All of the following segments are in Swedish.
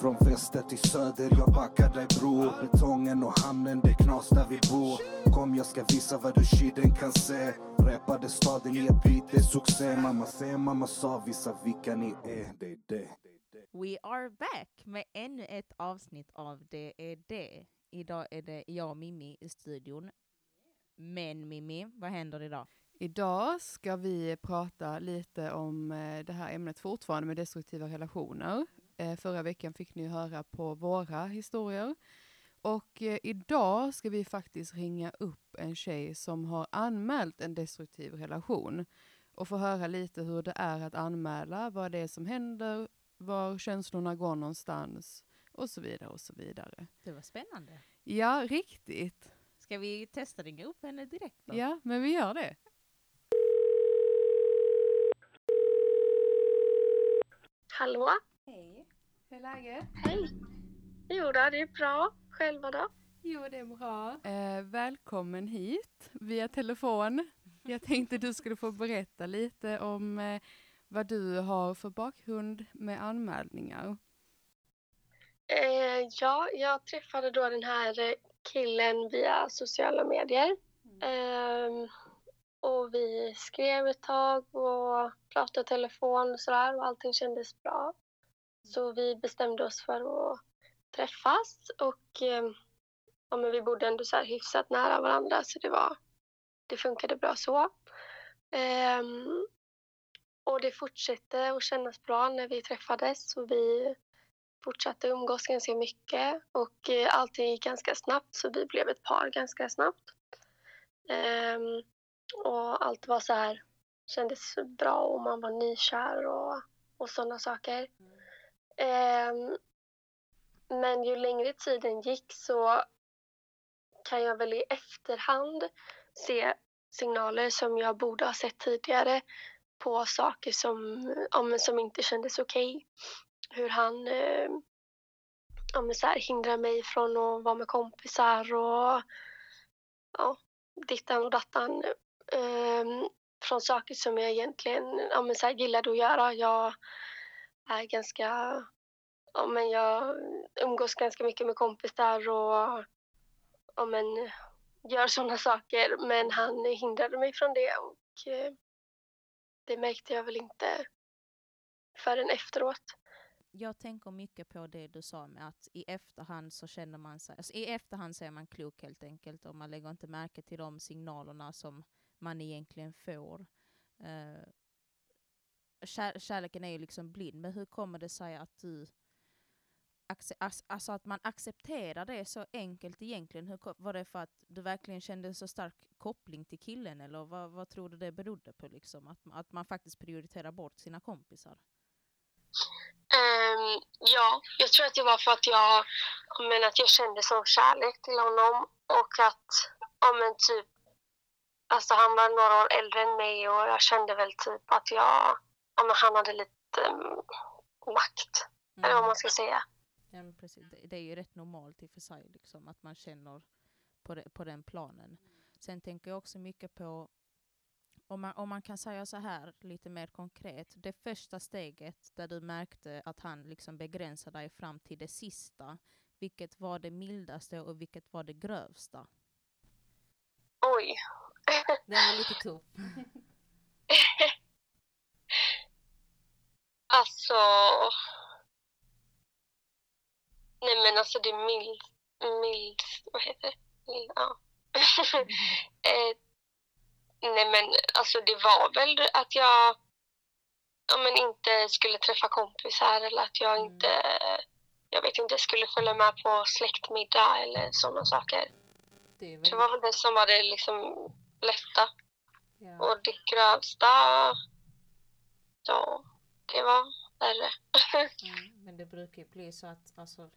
Från väster till söder, jag backar dig bror Betongen och hamnen, det knas där vi bor Kom jag ska visa vad du kiden kan se Rappade staden i ett beat, det är succé Mamma säger, mamma sa, visa vilka ni är, det är det We are back med ännu ett avsnitt av Det är det. Idag är det jag och Mimmi i studion. Men Mimmi, vad händer idag? Idag ska vi prata lite om eh, det här ämnet fortfarande med destruktiva relationer. Eh, förra veckan fick ni höra på våra historier. Och eh, idag ska vi faktiskt ringa upp en tjej som har anmält en destruktiv relation och få höra lite hur det är att anmäla, vad det är som händer, var känslorna går någonstans och så vidare och så vidare. Det var spännande. Ja, riktigt. Ska vi testa ringa upp henne direkt då? Ja, men vi gör det. Hallå? Hej, hur är läget? Hej. Jo då, det är bra. Själva då? Jo, det är bra. Eh, välkommen hit via telefon. Jag tänkte du skulle få berätta lite om eh, vad du har för bakgrund med anmälningar. Eh, ja, jag träffade då den här killen via sociala medier. Eh, och vi skrev ett tag och pratade telefon och sådär och allting kändes bra. Så vi bestämde oss för att träffas och eh, ja, men vi bodde ändå så här hyfsat nära varandra så det, var, det funkade bra så. Ehm, och det fortsatte att kännas bra när vi träffades och vi fortsatte umgås ganska mycket och eh, allting gick ganska snabbt så vi blev ett par ganska snabbt. Ehm, och allt var så här, kändes bra och man var nykär och, och sådana saker. Mm. Ehm, men ju längre tiden gick så kan jag väl i efterhand se signaler som jag borde ha sett tidigare på saker som, ja, men som inte kändes okej. Okay. Hur han eh, ja, men så här, hindrar mig från att vara med kompisar och ja, dittan och dattan. Eh, från saker som jag egentligen ja, men så här, gillade att göra. Jag är ganska... Ja, men jag umgås ganska mycket med kompisar och ja, men, gör sådana saker. Men han hindrade mig från det och eh, det märkte jag väl inte förrän efteråt. Jag tänker mycket på det du sa med att i efterhand så känner man sig, alltså i efterhand så är man klok helt enkelt och man lägger inte märke till de signalerna som man egentligen får. Uh, kär, kärleken är ju liksom blind, men hur kommer det sig att du alltså att man accepterar det så enkelt egentligen? Hur, var det för att du verkligen kände en så stark koppling till killen eller vad, vad tror du det berodde på? Liksom? Att, att man faktiskt prioriterar bort sina kompisar? Um, ja, jag tror att det var för att jag, men att jag kände sån kärlek till honom och att ja, men typ, alltså han var några år äldre än mig och jag kände väl typ att jag, ja, han hade lite um, makt, mm. eller vad man ska säga. Ja, precis. Det är ju rätt normalt i och för sig, liksom, att man känner på, det, på den planen. Sen tänker jag också mycket på, om man, om man kan säga så här lite mer konkret, det första steget där du märkte att han liksom begränsade dig fram till det sista, vilket var det mildaste och vilket var det grövsta? Oj. Den var lite tuff. alltså Nej men alltså det är mild, mild, vad heter det? Mild, ja. eh, nej men alltså det var väl att jag ja, men inte skulle träffa kompisar eller att jag mm. inte, jag vet inte, skulle följa med på släktmiddag eller sådana saker. Det, väl... det var väl det som var det liksom lätta. Ja. Och det grövsta, ja, det var värre. mm, men det brukar ju bli så att alltså,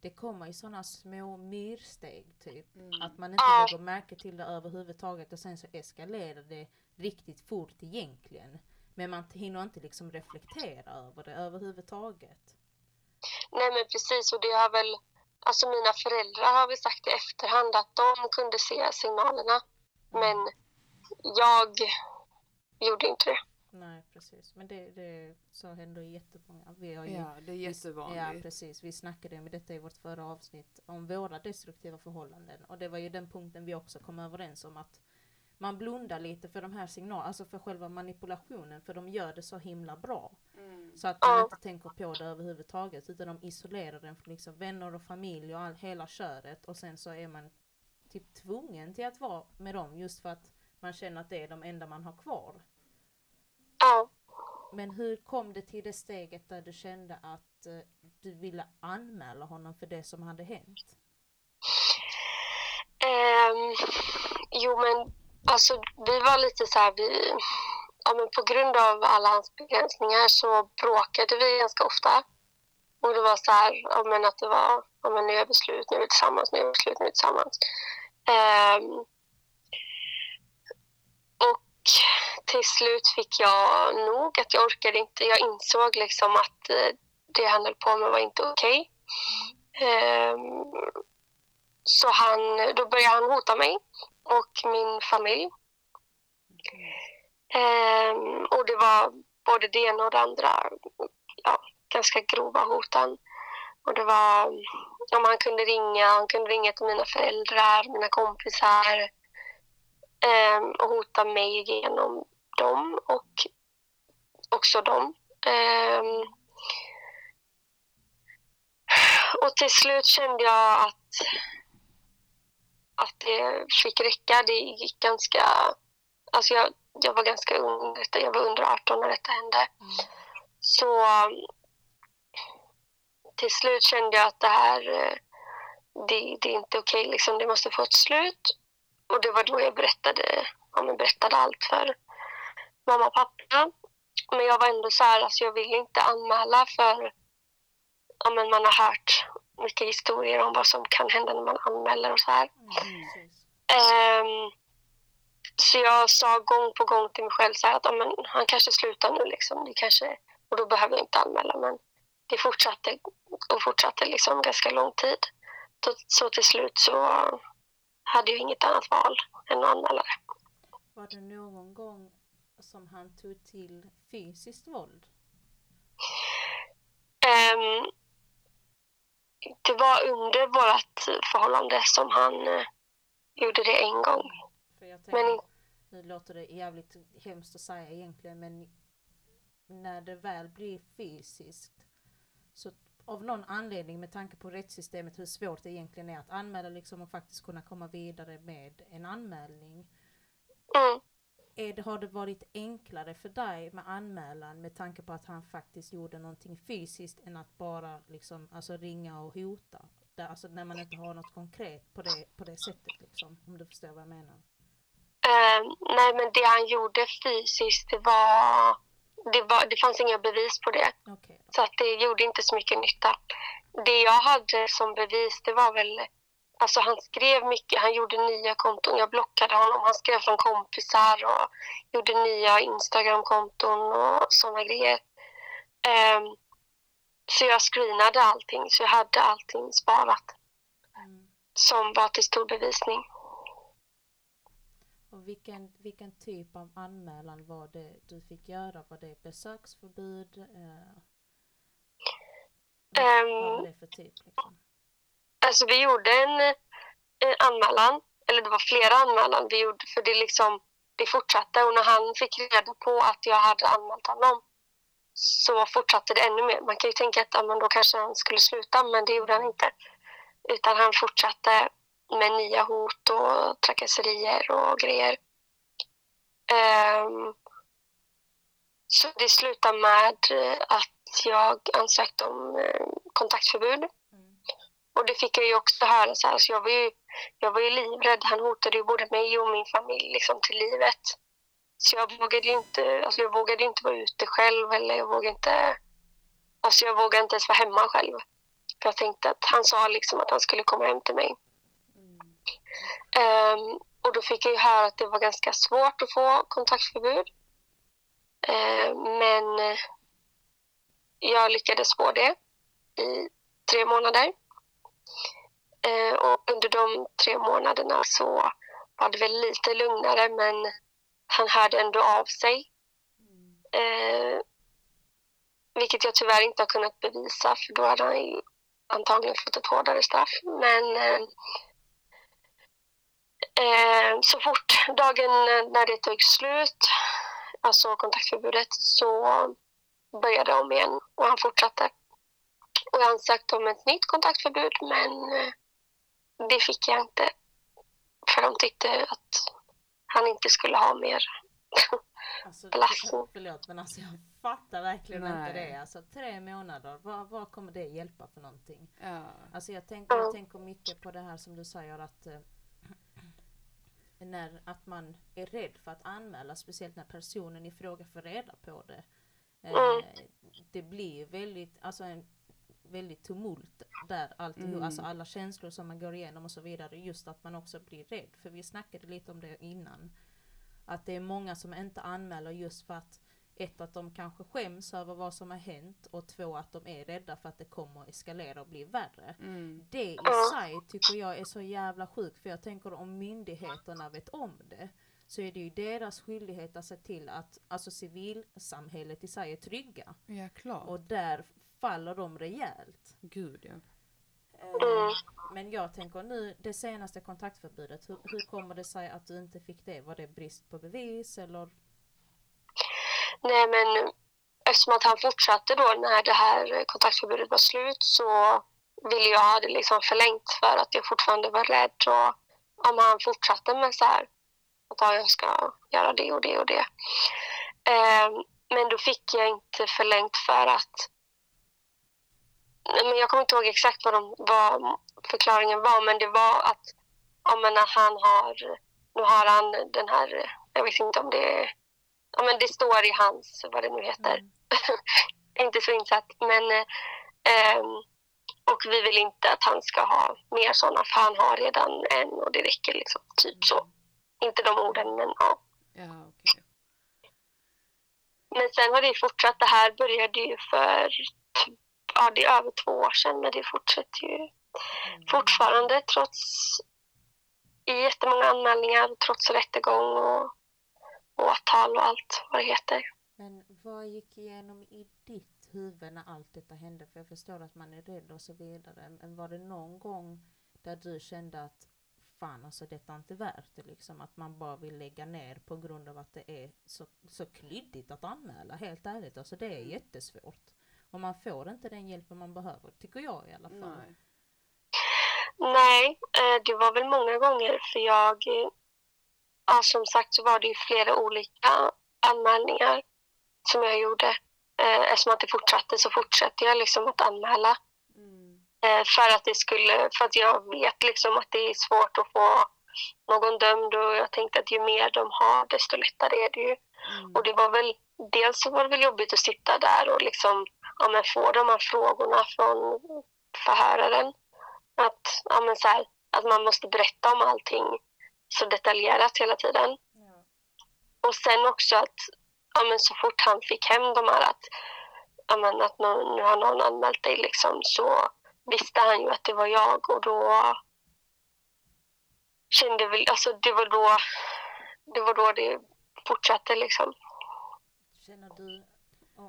det kommer i sådana små myrsteg typ. Mm. Att man inte ah. lägger märke till det överhuvudtaget och sen så eskalerar det riktigt fort egentligen. Men man hinner inte liksom reflektera över det överhuvudtaget. Nej men precis och det har väl, alltså mina föräldrar har väl sagt i efterhand att de kunde se signalerna. Mm. Men jag gjorde inte det. Nej, precis. Men det, det så händer jättemånga. Vi har ju, Ja, det är vi- jättevanligt. Ja, precis. Vi snackade om detta i vårt förra avsnitt om våra destruktiva förhållanden. Och det var ju den punkten vi också kom överens om att man blundar lite för de här signalerna, alltså för själva manipulationen, för de gör det så himla bra. Mm. Så att man inte tänker på det överhuvudtaget, utan de isolerar den från liksom vänner och familj och all, hela köret. Och sen så är man typ tvungen till att vara med dem just för att man känner att det är de enda man har kvar. Ja. Men hur kom det till det steget där du kände att eh, du ville anmäla honom för det som hade hänt? Ehm, jo, men alltså vi var lite så här, vi, ja, men på grund av alla hans begränsningar så bråkade vi ganska ofta. Och det var så här, ja, men att det var, ja, men nu är vi slut, nu är vi tillsammans, nu är vi slut, nu är vi tillsammans. Och till slut fick jag nog att jag orkade inte. Jag insåg liksom att eh, det han höll på med var inte okej. Okay. så han, då började han hota mig och min familj. Ehm, och det var både det ena och det andra. Ja, ganska grova hotan. Och det var, om han kunde ringa, han kunde ringa till mina föräldrar, mina kompisar. Ehm, och hota mig genom dem och också dem. Ehm, och till slut kände jag att att det fick räcka. Det gick ganska... Alltså jag, jag var ganska ung. Jag var under 18 när detta hände. Så till slut kände jag att det här... Eh, det, det är inte okej. liksom. Det måste få ett slut. Och det var då jag berättade, ja, men berättade allt för mamma och pappa. Men jag var ändå så här, alltså jag ville inte anmäla för ja, men man har hört mycket historier om vad som kan hända när man anmäler och så här. Mm. Ehm, så jag sa gång på gång till mig själv så här att ja, men, han kanske slutar nu. Liksom. Det kanske, och då behöver jag inte anmäla. Men det fortsatte och fortsatte liksom ganska lång tid. Så, så till slut så hade jag inget annat val än att anmäla det. Var det någon gång som han tog till fysiskt våld? Ehm, det var under vårt förhållande som han eh, gjorde det en gång. För jag Men tänker, nu låter det jävligt hemskt att säga egentligen, men när det väl blir fysiskt så av någon anledning med tanke på rättssystemet hur svårt det egentligen är att anmäla liksom och faktiskt kunna komma vidare med en anmälning. Mm. Är har det varit enklare för dig med anmälan med tanke på att han faktiskt gjorde någonting fysiskt än att bara liksom, alltså ringa och hota? Där, alltså när man inte har något konkret på det, på det sättet liksom, om du förstår vad jag menar. Ehm, nej, men det han gjorde fysiskt, det var... Det, var, det fanns inga bevis på det. Då. Så att det gjorde inte så mycket nytta. Det jag hade som bevis, det var väl... Alltså han skrev mycket, han gjorde nya konton. Jag blockade honom. Han skrev från kompisar och gjorde nya Instagram-konton och sådana grejer. Ehm, så jag screenade allting, så jag hade allting sparat Mm. som var till stor bevisning. Och vilken, vilken typ av anmälan var det du fick göra? Var det besöksförbud? Eh, vad, vad var det för typ? Liksom? Alltså vi gjorde en, eh, anmälan, eller det var flera anmälan vi gjorde för det liksom det fortsatte och när han fick reda på att jag hade anmält honom så fortsatte det ännu mer. Man kan ju tänka att ja, men då kanske han skulle sluta men det gjorde han inte. Utan han fortsatte med nya hot och trakasserier och grejer. Ehm, så det slutade med att jag ansökte om eh, kontaktförbud. Mm. Och det fick jag ju också höra. Så här, så jag, var ju, jag var ju livrädd. Han hotade ju både mig och min familj liksom, till livet. Så jag vågade ju inte, alltså, jag vågade inte vara ute själv. Eller jag vågade inte, alltså, jag vågade inte ens vara hemma själv. För jag tänkte att han sa liksom att han skulle komma hem till mig. Um, och då fick jag ju höra att det var ganska svårt att få kontaktförbud. Uh, men eh, jag lyckades få det i tre månader. Uh, och under de tre månaderna så var det väl lite lugnare men han hörde ändå av sig. Uh, vilket jag tyvärr inte har kunnat bevisa för då hade han ju antagligen fått ett hårdare straff. Men så fort dagen när det tog slut, alltså kontaktförbudet, så började om igen och han fortsatte. Och jag ansökte om ett nytt kontaktförbud men eh, det fick jag inte. För de tyckte att han inte skulle ha mer Alltså, belastning. förlåt men alltså jag fattar verkligen inte Nej. det. Alltså tre månader, vad, vad kommer det hjälpa för någonting? Ja. Alltså jag tänker, jag tänker mycket på det här som du säger att eh, när att man är rädd för att anmäla, speciellt när personen i fråga får reda på det. Eh, Mm. Det blir väldigt, alltså en väldigt tumult där alltihop, Mm. alltså alla känslor som man går igenom och så vidare. Just att man också blir rädd. För vi snackade lite om det innan. Att det är många som inte anmäler just för att ett att de kanske skäms över vad som har hänt och två att de är rädda för att det kommer eskalera och bli värre. Mm. Det i sig tycker jag är så jävla sjukt för jag tänker om myndigheterna vet om det så är det ju deras skyldighet att se till att alltså civilsamhället i sig är trygga. Ja, klart. Och där faller de rejält. Gud ja. Eh, Men jag tänker nu, det senaste kontaktförbudet, hur, hur kommer det sig att du inte fick det? Var det brist på bevis eller? Nej, men eftersom att han fortsatte då när det här kontaktförbudet var slut så ville jag ha det liksom förlängt för att jag fortfarande var rädd. Och om han fortsatte med så här att ja, jag ska göra det och det och det. Eh, men då fick jag inte förlängt för att men jag kommer inte ihåg exakt vad, de, vad förklaringen var, men det var att ja, att han har, nu har han den här, jag vet inte om det är, ja men det står i hans, vad det nu heter, Mm. inte så insatt, men eh, ehm, och vi vill inte att han ska ha mer sådana, för han har redan en och det räcker liksom, typ så. Inte de orden, men ja. Ja, okej. Men sen har det fortsatt, det här började ju för, ja det är över två år sedan, men det fortsätter ju fortfarande trots jättemånga anmälningar, trots rättegång och åtal och allt vad det heter. Men vad gick igenom i ditt huvud när allt detta hände? För jag förstår att man är rädd och så vidare. Men var det någon gång där du kände att fan alltså detta är inte värt det liksom? Att man bara vill lägga ner på grund av att det är så, så klyddigt att anmäla. Helt ärligt, alltså det är jättesvårt. Och man får inte den hjälpen man behöver, tycker jag i alla fall. Nej. Nej, eh, det var väl många gånger för jag, eh, ja som sagt så var det ju flera olika anmälningar som jag gjorde. Eh, Eftersom att det fortsatte så fortsatte jag liksom att anmäla. Mm. Eh, För att det skulle, för att jag vet liksom att det är svårt att få någon dömd och jag tänkte att ju mer de har desto lättare är det ju. Mm. Och det var väl, dels så var det väl jobbigt att sitta där och liksom, ja men få de här frågorna från förhöraren. Att, ja men så här, att man måste berätta om allting så detaljerat hela tiden. Ja. Och sen också att, ja men så fort han fick hem de här att, ja men att nu, nu har någon anmält dig liksom så visste han ju att det var jag och då kände väl, alltså det var då, det var då det fortsatte liksom. Känner du,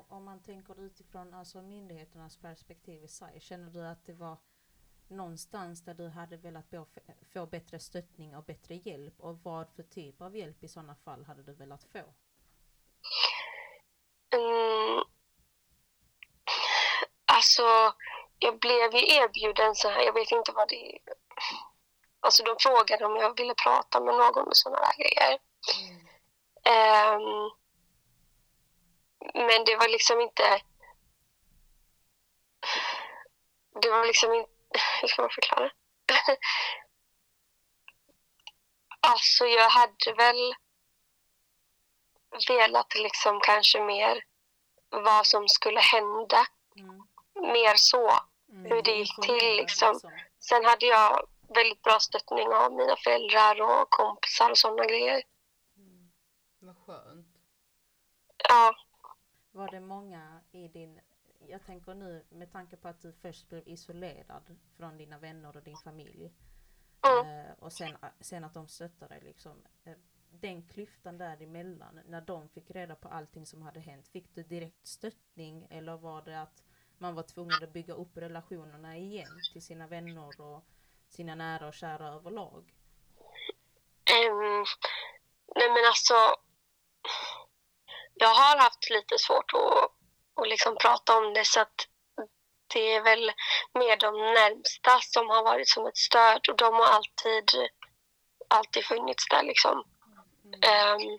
om man tänker utifrån alltså myndigheternas perspektiv i sig, känner du att det var någonstans där du hade velat få, få bättre stöttning och bättre hjälp och vad för typ av hjälp i sådana fall hade du velat få? Mm. Alltså, jag blev ju erbjuden så här, jag vet inte vad det Alltså de frågade om jag ville prata med någon och sådana där grejer. Ehm, men det var liksom inte... Det var liksom inte... Hur ska man förklara? alltså jag hade väl velat liksom kanske mer vad som skulle hända. Mm. Mer så. Mm. Hur det gick till, Informera, liksom. Sen hade jag väldigt bra stöttning av mina föräldrar och kompisar och sådana grejer. Mm. Vad skönt. Ja, Var det många i din, jag tänker nu med tanke på att du först blev isolerad från dina vänner och din familj Mm. eh, och sen, sen att de stöttar dig liksom. Eh, den klyftan däremellan, när de fick reda på allting som hade hänt, fick du direkt stöttning eller var det att man var tvungen att bygga upp relationerna igen till sina vänner och sina nära och kära överlag? Um, nej men alltså, jag har haft lite svårt att, att liksom prata om det så att det är väl mer de närmsta som har varit som ett stöd och de har alltid, alltid funnits där liksom. Um,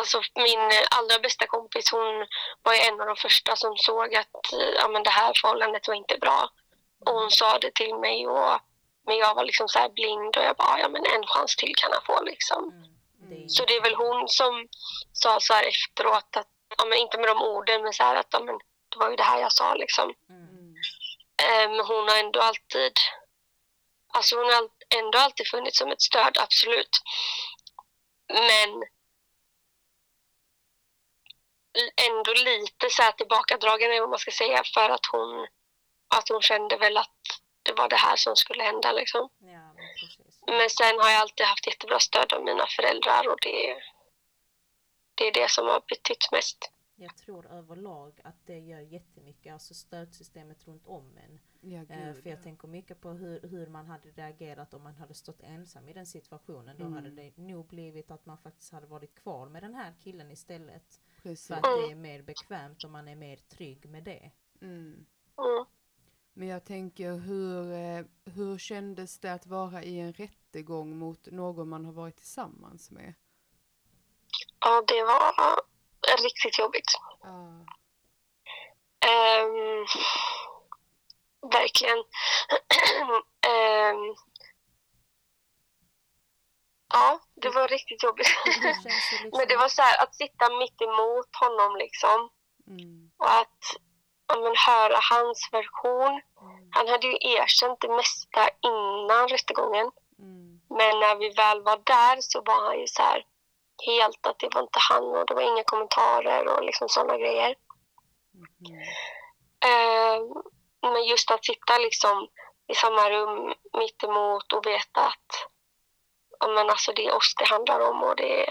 alltså min allra bästa kompis hon var en av de första som såg att ja, men det här förhållandet var inte bra. Och hon sa det till mig och men jag var liksom så blind och jag bara, ja men en chans till kan han få liksom. Mm. Är... Så det är väl hon som sa så här efteråt att, ja men inte med de orden men så här att, ja men det var ju det här jag sa liksom. Mm. Um, hon har ändå alltid, alltså hon har ändå alltid funnits som ett stöd, absolut. Men ändå lite så här tillbakadragen eller vad man ska säga för att hon, att hon kände väl att det var det här som skulle hända liksom. Ja, men, men sen har jag alltid haft jättebra stöd av mina föräldrar och det, det är det som har betytt mest. Jag tror överlag att det gör jättemycket, alltså stödsystemet runt om en. Ja, Eh, för jag ja. tänker mycket på hur, hur man hade reagerat om man hade stått ensam i den situationen. Då Mm. hade det nog blivit att man faktiskt hade varit kvar med den här killen istället. Precis. För att det är mer bekvämt och man är mer trygg med det. Mm. Mm. Men jag tänker hur, eh, hur kändes det att vara i en rättegång mot någon man har varit tillsammans med? Ja, det var riktigt jobbigt. Ja. Ehm, verkligen. Ehm, ja, det var riktigt jobbigt. Det liksom, Men det var så här att sitta mitt emot honom liksom Mm. och att ja, men, höra hans version. mm, Han hade ju erkänt det mesta innan rättegången. Mm. Men när vi väl var där så var han ju så här helt att det var inte han och det var inga kommentarer och liksom sådana grejer. Mhm. Eh, men just att sitta liksom i samma rum mitt emot och veta att ja, men alltså det är oss det handlar om och det,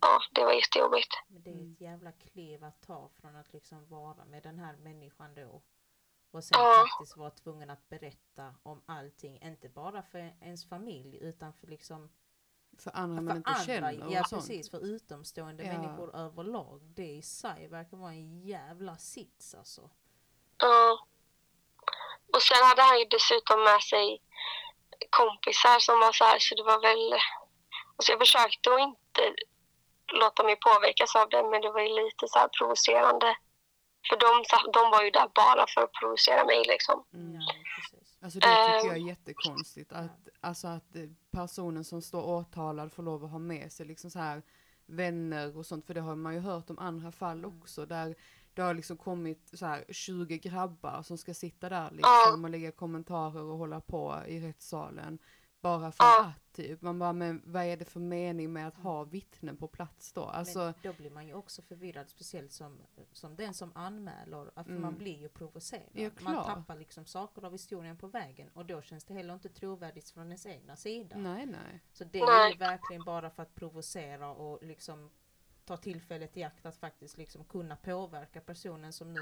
ja, det var jättejobbigt. men det är ett jävla kliv att ta från att liksom vara med den här människan då. Och sen Ja. faktiskt vara tvungen att berätta om allting, inte bara för ens familj utan för liksom För andra man för inte andra, känner ja och sånt. precis, för utomstående Ja. människor överlag. Det i sig verkar vara en jävla sits alltså. Ja. Och sen hade han ju dessutom med sig kompisar som var så här, så det var väl... Alltså jag försökte att inte låta mig påverkas av det, men det var ju lite så här provocerande. För de, de var ju där bara för att provocera mig liksom. Mm. Alltså det tycker Ehm. jag är jättekonstigt. Att, alltså att eh, personen som står åtalad får lov att ha med sig liksom så här vänner och sånt. För det har man ju hört om andra fall Mm. också. Där det har liksom kommit så här 20 grabbar som ska sitta där liksom och lägga kommentarer och hålla på i rättssalen. Bara för Ja. att typ. Man bara, men vad är det för mening med att ha vittnen på plats då? Alltså, Men då blir man ju också förvirrad, speciellt som, som den som anmäler, att för man Mm. blir ju provocerad. Ja, man tappar liksom saker av historien på vägen och då känns det heller inte trovärdigt från ens egna sida. nej nej. Så det är ju verkligen bara för att provocera och liksom ta tillfället i akt att faktiskt liksom kunna påverka personen som nu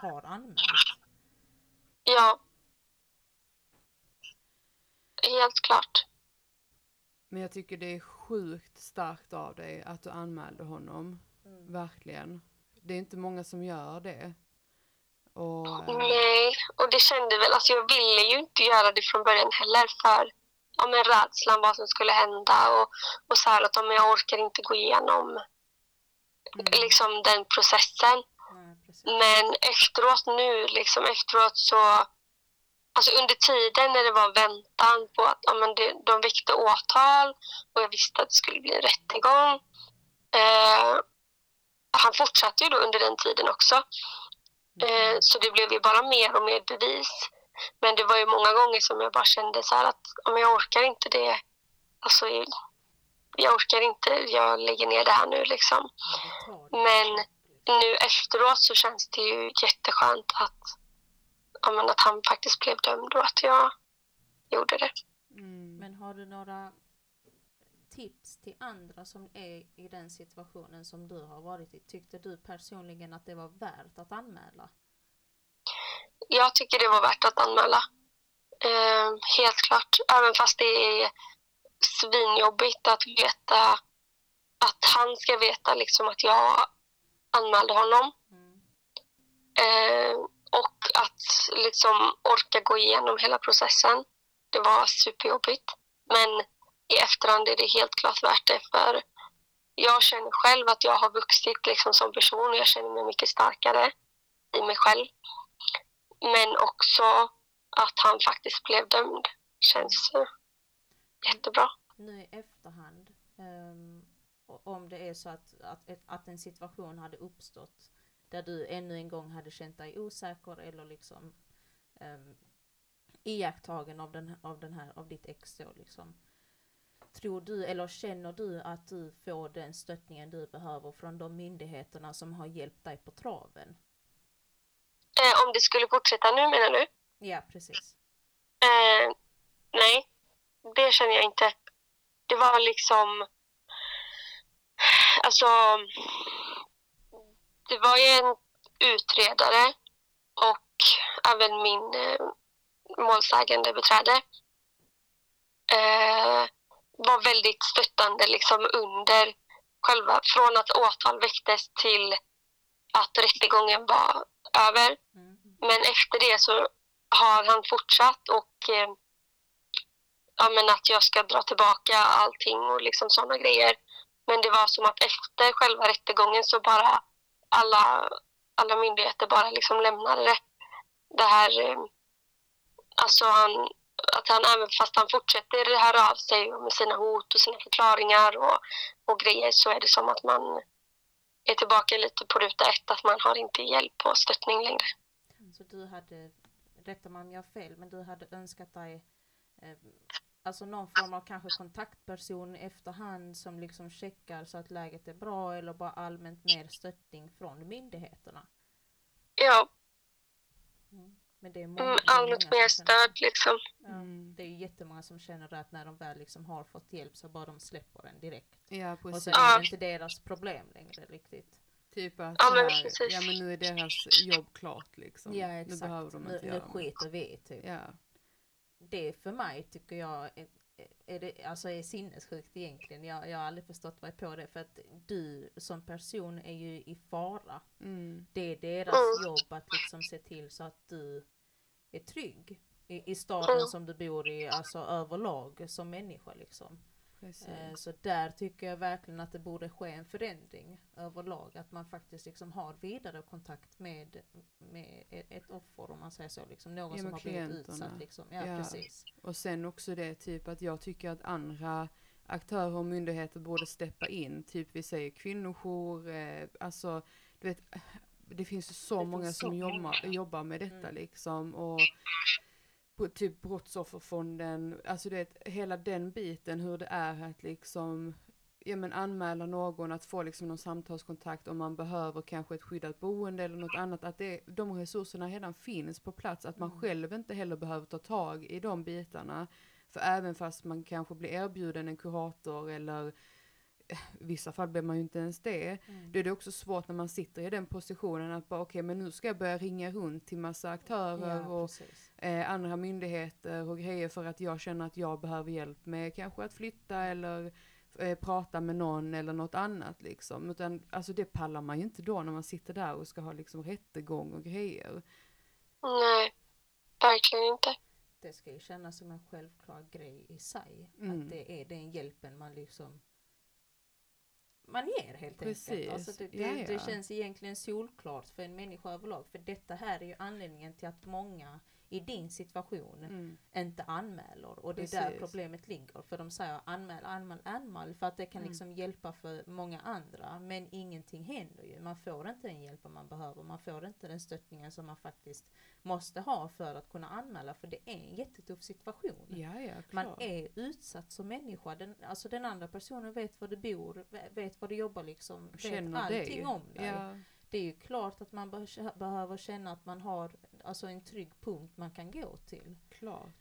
har anmält. Ja. Helt klart. Men jag tycker det är sjukt starkt av dig att du anmälde honom. Mm. Verkligen. Det är inte många som gör det. Och, eh, Nej, och det kände väl, alltså jag ville ju inte göra det från början heller för ja, men rädslan vad som skulle hända och, och så här att ja, men jag orkar inte gå igenom mm, liksom den processen. Precis. Men efteråt nu, liksom efteråt så... Alltså under tiden när det var väntan på att ja, men det, de väckte åtal och jag visste att det skulle bli en rättegång. Eh, han fortsatte ju då under den tiden också. Eh, så det blev ju bara mer och mer bevis. Men det var ju många gånger som jag bara kände så här att men jag orkar inte det. Alltså, jag orkar inte, jag lägger ner det här nu liksom. Men nu efteråt så känns det ju jätteskönt att, ja, men att han faktiskt blev dömd och att jag gjorde det. mm. Men har du några tips till andra som är i den situationen som du har varit i? Tyckte du personligen att det var värt att anmäla? Jag tycker det var värt att anmäla. Eh, helt klart. Även fast det är svinjobbigt att veta att han ska veta liksom att jag anmälde honom. Mm. Eh, och att liksom orka gå igenom hela processen. Det var superjobbigt. Men i efterhand är det helt klart värt det för jag känner själv att jag har vuxit liksom som person och jag känner mig mycket starkare i mig själv. Men också att han faktiskt blev dömd känns eh, jättebra. Nu i efterhand, um, om det är så att, att, att en situation hade uppstått där du ännu en gång hade känt dig osäker eller liksom um, iakttagen av, den, av, den här, av ditt ex då liksom. Tror du eller känner du att du får den stöttningen du behöver från de myndigheterna som har hjälpt dig på traven? Eh, om det skulle fortsätta nu menar du? Ja, precis. Eh, nej, det känner jag inte. Det var liksom... Alltså... Det var ju en utredare och även min eh, målsägande beträde eh, var väldigt stöttande liksom under själva... Från att åtal väcktes till att rättegången var över. Mm. Men efter det så har han fortsatt och eh, ja, men att jag ska dra tillbaka allting och liksom sådana grejer. Men det var som att efter själva rättegången så bara alla, alla myndigheter bara liksom lämnade det. Det här, eh, alltså han, att han även fast han fortsätter höra av sig med sina hot och sina förklaringar och, och grejer så är det som att man är tillbaka lite på ruta ett, att man har inte hjälp och stöttning längre. Så du hade, rätta mig om jag har fel, men du hade önskat dig eh, alltså någon form av kanske kontaktperson i efterhand som liksom checkar så att läget är bra eller bara allmänt mer stöttning från myndigheterna. Ja, Men det är många, mm, allmänt många mer stöd liksom. Mm. Det är ju jättemånga som känner att när de väl liksom har fått hjälp så bara de släpper den direkt. Ja, Och precis. så är det inte deras problem längre riktigt. Typ att Ja, men här, ja men nu är deras jobb klart liksom. Ja Nu exakt. behöver de Nu, inte nu göra mer. skiter vi typ. Ja. Det för mig tycker jag är, är, det, alltså är sinnessjukt egentligen. Jag, jag har aldrig förstått mig på det för att du som person är ju i fara. Mm. Det är deras Mm. jobb att liksom se till så att du är trygg i, i staden Mm. som du bor i, alltså överlag som människa liksom. Eh, så där tycker jag verkligen att det borde ske en förändring överlag. Att man faktiskt liksom har vidare kontakt med, med ett, ett offer om man säger så. Liksom någon Ja, som har blivit utsatt. Liksom. Ja, Ja. precis. Och sen också det typ att jag tycker att andra aktörer och myndigheter borde steppa in. Typ vi säger kvinnojour, eh, alltså du vet, det finns så Det många finns som så jobbar, jobbar med detta Mm. liksom. Och typ Brottsofferfonden, alltså du vet hela den biten hur det är att liksom ja men anmäla någon, att få liksom någon samtalskontakt om man behöver kanske ett skyddat boende eller något annat, att det, de resurserna redan finns på plats, att man Mm. själv inte heller behöver ta tag i de bitarna. För även fast man kanske blir erbjuden en kurator eller i vissa fall blir man ju inte ens det, Mm. då är det också svårt när man sitter i den positionen att bara okej men nu ska jag börja ringa runt till massa aktörer Ja, och eh, andra myndigheter och grejer för att jag känner att jag behöver hjälp med kanske att flytta eller eh, prata med någon eller något annat liksom. Utan alltså det pallar man ju inte då när man sitter där och ska ha liksom rättegång och grejer. Nej, verkligen inte. Det ska ju kännas som en självklar grej i sig. Mm. Att det är den hjälpen man liksom man ger helt Precis. enkelt. Alltså det, det, Ja, ja. det känns egentligen solklart för en människa överlag. För detta här är ju anledningen till att många i din situation Mm. inte anmäler. Och det är där problemet ligger. För de säger anmäl, anmäl, anmäl. För att det kan Mm. liksom hjälpa för många andra. Men ingenting händer ju. Man får inte den hjälpen man behöver. Man får inte den stöttningen som man faktiskt måste ha för att kunna anmäla. För det är en jättetuff situation. Ja, ja, Man är utsatt som människa. Den, alltså den andra personen vet var du bor, ve- vet var du jobbar liksom. Vet allting dig. om dig. Ja, Det är ju klart att man beh- behöver känna att man har alltså en trygg punkt man kan gå till. klart.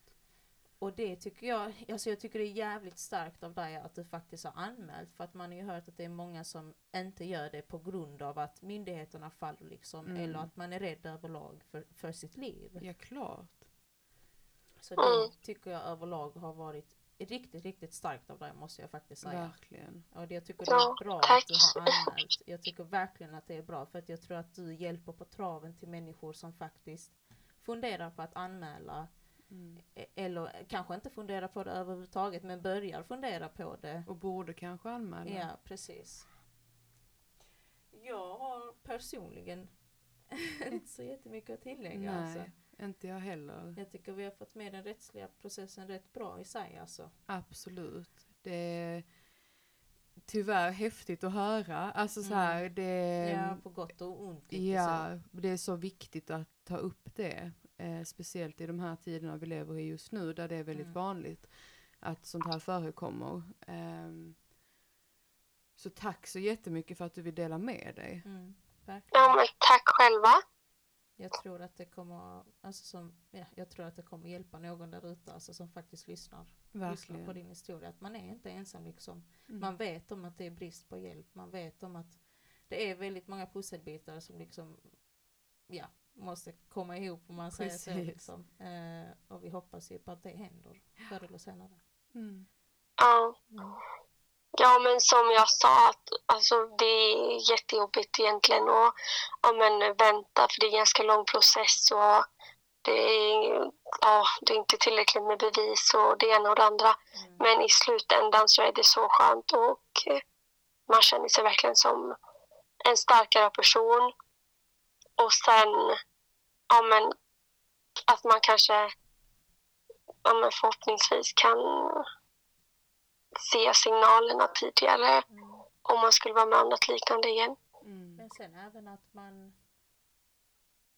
och det tycker jag, alltså jag tycker det är jävligt starkt av dig att du faktiskt har anmält för att man har ju hört att det är många som inte gör det på grund av att myndigheterna faller liksom Mm. eller att man är rädd överlag för, för sitt liv. Ja, klart. Så det tycker jag överlag har varit riktigt, riktigt starkt av dig måste jag faktiskt säga. Verkligen. Och det, jag tycker det är bra att du har anmält. Jag tycker verkligen att det är bra för att jag tror att du hjälper på traven till människor som faktiskt funderar på att anmäla Mm. e- eller kanske inte funderar på det överhuvudtaget men börjar fundera på det. Och borde kanske anmäla. Ja, precis. Jag har personligen inte så jättemycket att tillägga. Nej, Alltså. Inte jag heller. Jag tycker vi har fått med den rättsliga processen rätt bra i sig alltså. Absolut. Det är tyvärr häftigt att höra. Alltså så Mm. här, det, Ja, på gott och ont. ja, det är så viktigt att ta upp det. Eh, speciellt i de här tiderna vi lever i just nu där det är väldigt Mm. vanligt att sånt här förekommer. Ehm, så tack så jättemycket för att du vill dela med dig. Mm, Ja, men tack själva. Jag tror att det kommer, alltså som, ja, jag tror att det kommer hjälpa någon där ute alltså, som faktiskt lyssnar, lyssnar på din historia. Att man är inte ensam liksom. Mm. Man vet om att det är brist på hjälp. Man vet om att det är väldigt många pusselbitar som liksom, ja, måste komma ihop om man säger så. Precis. Liksom. Eh, och vi hoppas ju på att det händer förr eller senare. Mm. Ja. Mm. Ja, men som jag sa, att, alltså, det är jättejobbigt egentligen att ja, men, vänta för det är en ganska lång process och det är, ja, det är inte tillräckligt med bevis och det ena och det andra. Mm. Men i slutändan så är det så skönt och man känner sig verkligen som en starkare person. Och sen, ja men, att man kanske, ja men förhoppningsvis kan se signalerna tidigare Mm. om man skulle vara med om något liknande igen. Mm. Men sen även att man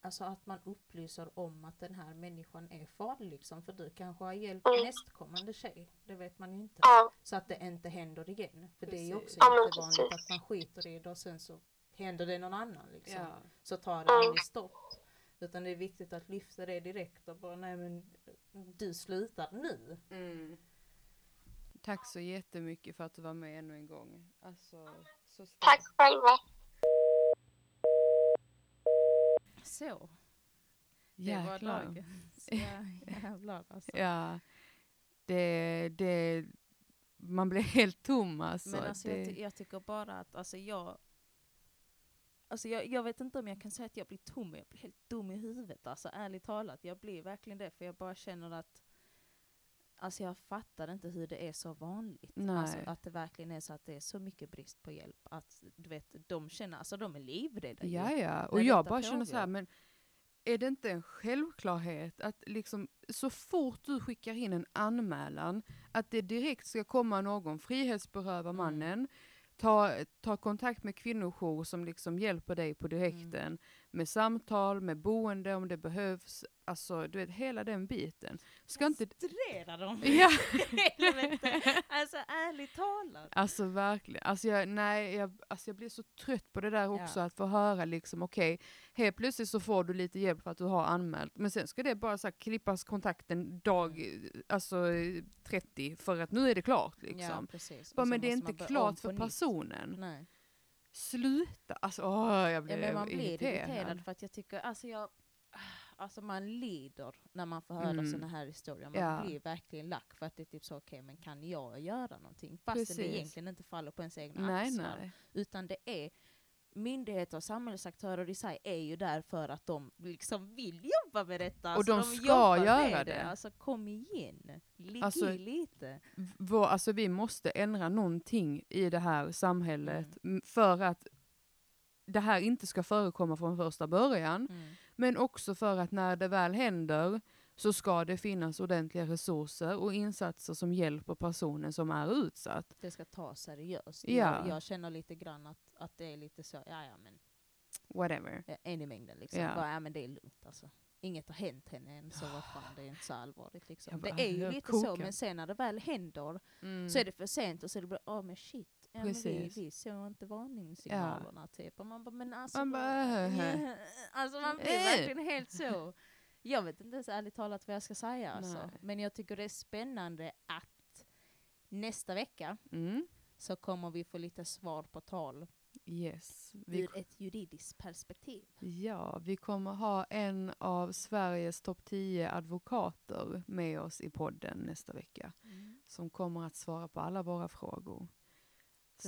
Alltså att man upplyser om att den här människan är farlig liksom. För du kanske har hjälpt Mm. nästkommande tjej. Det vet man ju inte. Ja, Så att det inte händer igen. För det är ju också Precis. Ja, jättevanligt precis. att man skiter i det och sen så händer det någon annan liksom. Ja. Så tar det Mm. aldrig stopp. Utan det är viktigt att lyfta det direkt och bara nej men du slutar nu. Mm. Tack så jättemycket för att du var med ännu en gång. Alltså, så tack själva. Så. Det var Jäklar. Ja, jävlar alltså. Ja. Det, det, man blir helt tom alltså. Men alltså det, jag, ty- jag tycker bara att alltså jag Alltså jag, jag vet inte om jag kan säga att jag blir tom, jag blir helt dum i huvudet. Alltså ärligt talat, jag blir verkligen det. För jag bara känner att Alltså jag fattar inte hur det är så vanligt. Alltså att det verkligen är så att det är så mycket brist på hjälp. Att du vet, de känner, alltså de är livrädda ja, ja. Och jag bara känner så här, men är det inte en självklarhet att liksom så fort du skickar in en anmälan att det direkt ska komma någon frihetsberöva Mm. mannen, ta, ta kontakt med kvinnojour som liksom hjälper dig på direkten Mm. Med samtal, med boende om det behövs, alltså du vet hela den biten. Ska inte... Kastrera dem! Ja. Alltså ärligt talat. Alltså verkligen, alltså jag, nej, jag, alltså jag blir så trött på det där också, Ja. att få höra liksom okej, helt plötsligt så får du lite hjälp för att du har anmält, men sen ska det bara så här, klippas kontakten dag, alltså eh, 30, för att nu är det klart Ja, liksom. precis. bara, men det är inte klart för personen. Nej. Sluta! Alltså åh, jag Ja, blir men man blir irriterad. irriterad för att jag tycker, alltså jag, alltså man lider när man får höra Mm. sådana här historier. Man Ja. blir verkligen lack för att det är typ så, okej men kan jag göra någonting? Fastän det egentligen inte faller på ens egna Nej, axlar. nej. Utan det är myndigheter och samhällsaktörer i sig är ju där för att de liksom vill jobba med detta. Och Alltså, de ska göra det. Alltså kom igen, ligg Alltså, i lite. Vår, alltså vi måste ändra någonting i det här samhället Mm. för att det här inte ska förekomma från första början. Mm. Men också för att när det väl händer så ska det finnas ordentliga resurser och insatser som hjälper personen som är utsatt. Det ska tas seriöst. Ja. Jag, jag känner lite grann att, att det är lite så, ja ja men Whatever. Ja, en i mängden liksom. Ja. Bara, ja men det är lugnt alltså. Inget har hänt henne än så vad fan det är inte så allvarligt liksom. Jag Det bara, är ju lite så kokar. men sen när det väl händer Mm. så är det för sent och så är det bara, åh men shit. Ja, men vi, vi såg inte varningssignalerna typ. Och man bara, men alltså. Man bara, äh. ja, alltså man blir Äh. verkligen helt så. Jag vet inte ens ärligt talat vad jag ska säga alltså. Men jag tycker det är spännande att nästa vecka Mm. så kommer vi få lite svar på tal Yes. Vi, ur ett juridiskt perspektiv. ja, vi kommer ha en av Sveriges topp 10 advokater med oss i podden nästa vecka. Som kommer att svara på alla våra frågor.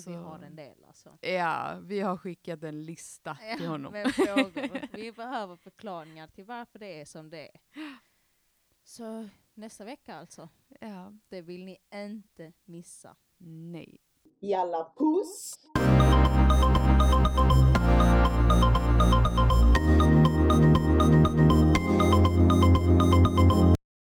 Så. vi har en del alltså. Ja, vi har skickat en lista ja, till honom. Med frågor. Vi behöver förklaringar till varför det är som det är. Så nästa vecka alltså. Ja. Det vill ni inte missa. Nej. Jalla puss!